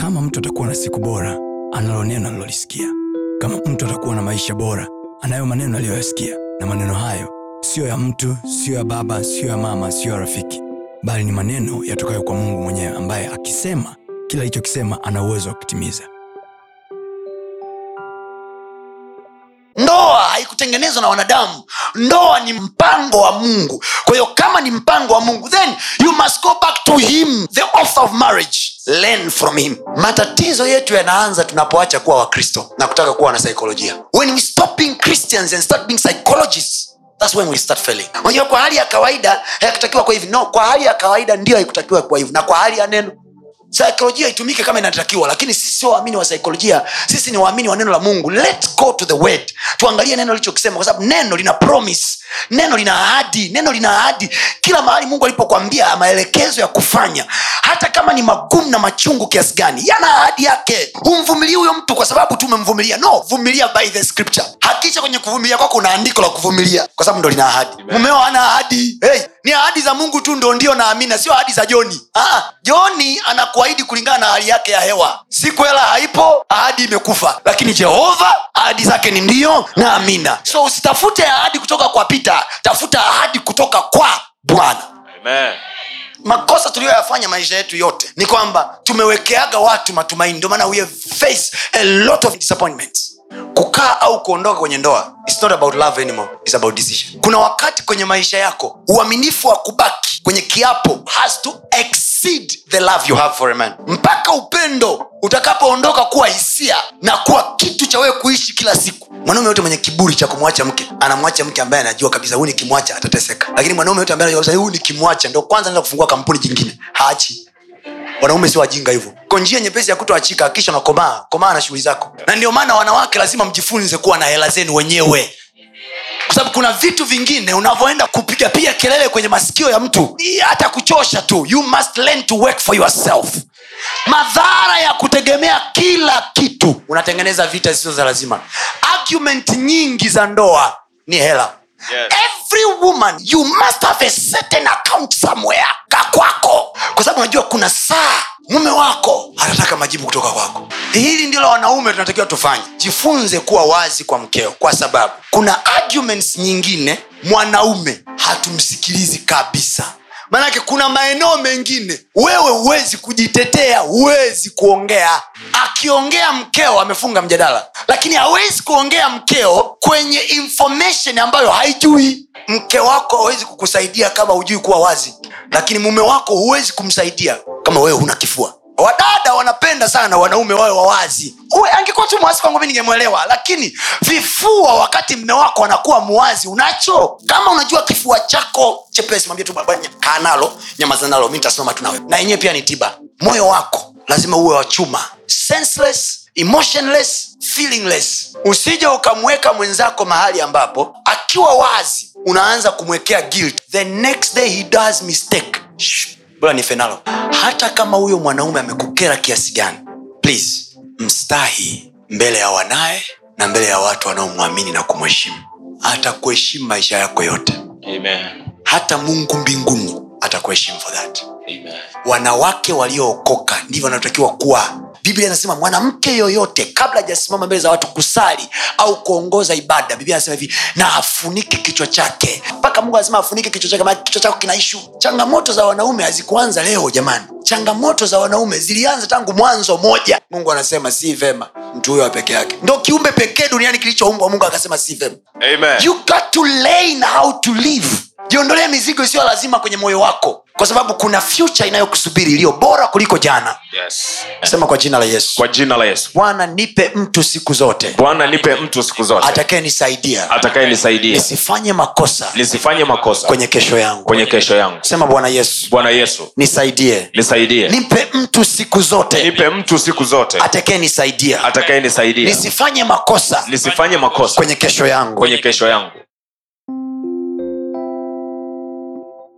kama mtu atakuwa na siku bora analo neno alilolisikia kama mtu atakuwa na maisha bora anayo maneno aliyoyasikia. Na maneno hayo siyo ya mtu siyo ya baba siyo ya mama siyo ya rafiki. Bali ni maneno yatokayo kwa mungu mwenyewe ambaye akisema kila alichokisema ana uwezo wa kutimiza. Ndoa haikutengenezwa na wanadamu. Ndoa ni mpango wa mungu. Kwa hiyo kama ni mpango wa mungu then you must go back to him the author of marriage learn from him. Matatizo yetu yanaanza tunapoacha kuwa wakristo na kutaka kuwa na saikolojia. When we stop being christians and start being psychologists That's when we start failing. unajua kwa hali ya kawaida hayakutakiwa kwa hivi. No kwa hali ya kawaida ndio haikutakiwa kwa hivi. Na kwa hali ya neno saikolojia itumike kama inatakiwa lakini sisi sio waamini wa saikolojia. Sisi ni waamini wa neno la mungu. Let's go to the word. Tuangalie neno lichokisema kwa sababu neno lina promise. Neno lina ahadi. Neno lina ahadi. Kila mahali mungu alipokwambia maelekezo ya kufanya hata kama ni magumu na machungu kiasi gani yana ahadi yake. Humvumilii huyo mtu kwa sababu tu umemvumilia no vumilia by the scripture hakisha kwenye kuvumilia kwako una andiko la kuvumilia kwa sababu ndo lina ahadi. Mumeo ana ahadi. Hey, ni ahadi za mungu tu ndo ndio naamina sio ahadi za joni. Ah, joni anakuahidi kulingana na hali yake ya hewa. Siku hela haipo ahadi imekufa. Lakini jehova ahadi zake ni ndio na amina so usitafute ahadi kutoka kwa pita tafuta ahadi kutoka kwa bwana. Makosa tuliyoyafanya maisha yetu yote ni kwamba tumewekeaga watu matumaini. Ndio maana we have faced a lot of disappointments kukaa au kuondoka kwenye ndoa It's not about love anymore. It's about decision. kuna wakati kwenye maisha yako uaminifu wa kubaki kwenye kiapo has to exceed the love you have for a man mpaka upendo utakapoondoka kuwa hisia na kuwa kitu cha wewe kuishi kila siku mwanaume yote mwenye kiburi cha kumwacha mke anamwacha mke ambaye anajua kabisa huyu nikimwacha atateseka lakini mwanaume yote ambaye anajua huyu nikimwacha ndo kwanza naenda kufungua kampuni jingine haachi wanaume si wajinga hivyo. Ko njia nyepesi ya kutoachika kisha na komaa na shughuli zako. Na ndio maana wanawake lazima mjifunze kuwa na hela zenu wenyewe. Kwa sababu kuna vitu vingine unavyoenda kupiga pia kelele kwenye masikio ya mtu. Hata kuchosha tu. You must learn to work for yourself. Madhara ya kutegemea kila kitu. Unatengeneza vita zisizo za lazima. Argument nyingi za ndoa ni hela. Yes. Every woman you must have a certain account somewhere. Kakwako kwa sababu unajua kuna saa mume wako anataka majibu kutoka kwako. Hili ndilo wanaume tunatakiwa tufanye. Jifunze kuwa wazi kwa mkeo. Kwa sababu kuna arguments nyingine mwanaume hatumsikilizi kabisa. Maanake kuna maeneo mengine wewe huwezi kujitetea huwezi kuongea. Akiongea mkeo amefunga mjadala lakini hawezi kuongea mkeo kwenye information ambayo haijui. Mke wako hawezi kukusaidia kama hujui kuwa wazi. Lakini mume wako huwezi kumsaidia kama wewe huna kifua. Wadada wanapenda sana wanaume wawe wawazi angekuwa tu mwazi kwangu mi ningemwelewa. Lakini vifua wakati mme wako anakuwa mwazi unacho? Kama unajua kifua chako chepesi mwambie tu kaanalo nya- nyamaza nalo mi nitasimama tu na yenyewe pia ni tiba. Moyo wako lazima uwe wa chuma. Senseless emotionless feelingless. Usije ukamweka mwenzako mahali ambapo akiwa wazi unaanza kumwekea guilt. The next day he does mistake. Bora ni fenalo hata kama huyo mwanaume amekukera kiasi gani please mstahi mbele ya wanaye na mbele ya watu wanaomwamini na kumheshimu. Atakuheshimu maisha yako yote. Amen. hata mungu mbinguni atakuheshimu for that. Wanawake waliookoka ndivyo wanaotakiwa kuwa. Biblia inasema mwanamke yoyote kabla hajasimama mbele za watu kusali au kuongoza ibada biblia anasema hivi na afunike kichwa chake. Mpaka mungu anasema afunike kichwa chake maana kichwa chako kinaishu changamoto za wanaume hazikuanza leo jamani. Changamoto za wanaume zilianza tangu mwanzo moja. Mungu anasema si vema mtu huyo wa peke yake. Ndo kiumbe pekee duniani kilichoumbwa mungu akasema si vema. Amen. you got to learn how to live. Jiondolee mizigo isiyo lazima kwenye moyo wako kwa sababu kuna future inayokusubiri iliyo bora kuliko jana. Yes. sema kwa jina la yesu. Kwa jina la yesu. Bwana nipe mtu siku zote. Bwana nipe mtu siku zote. Atakayenisaidia atakayenisaidia nisifanye makosa nisifanye makosa. kwenye kesho yangu. Kwenye kesho yangu. Sema bwana yesu bwana yesu nisaidie. nisaidie. Nipe mtu siku zote. Nipe mtu siku zote. Atakayenisaidia atakayenisaidia nisifanye makosa nisifanye makosa. kwenye kesho yangu. Kwenye kesho yangu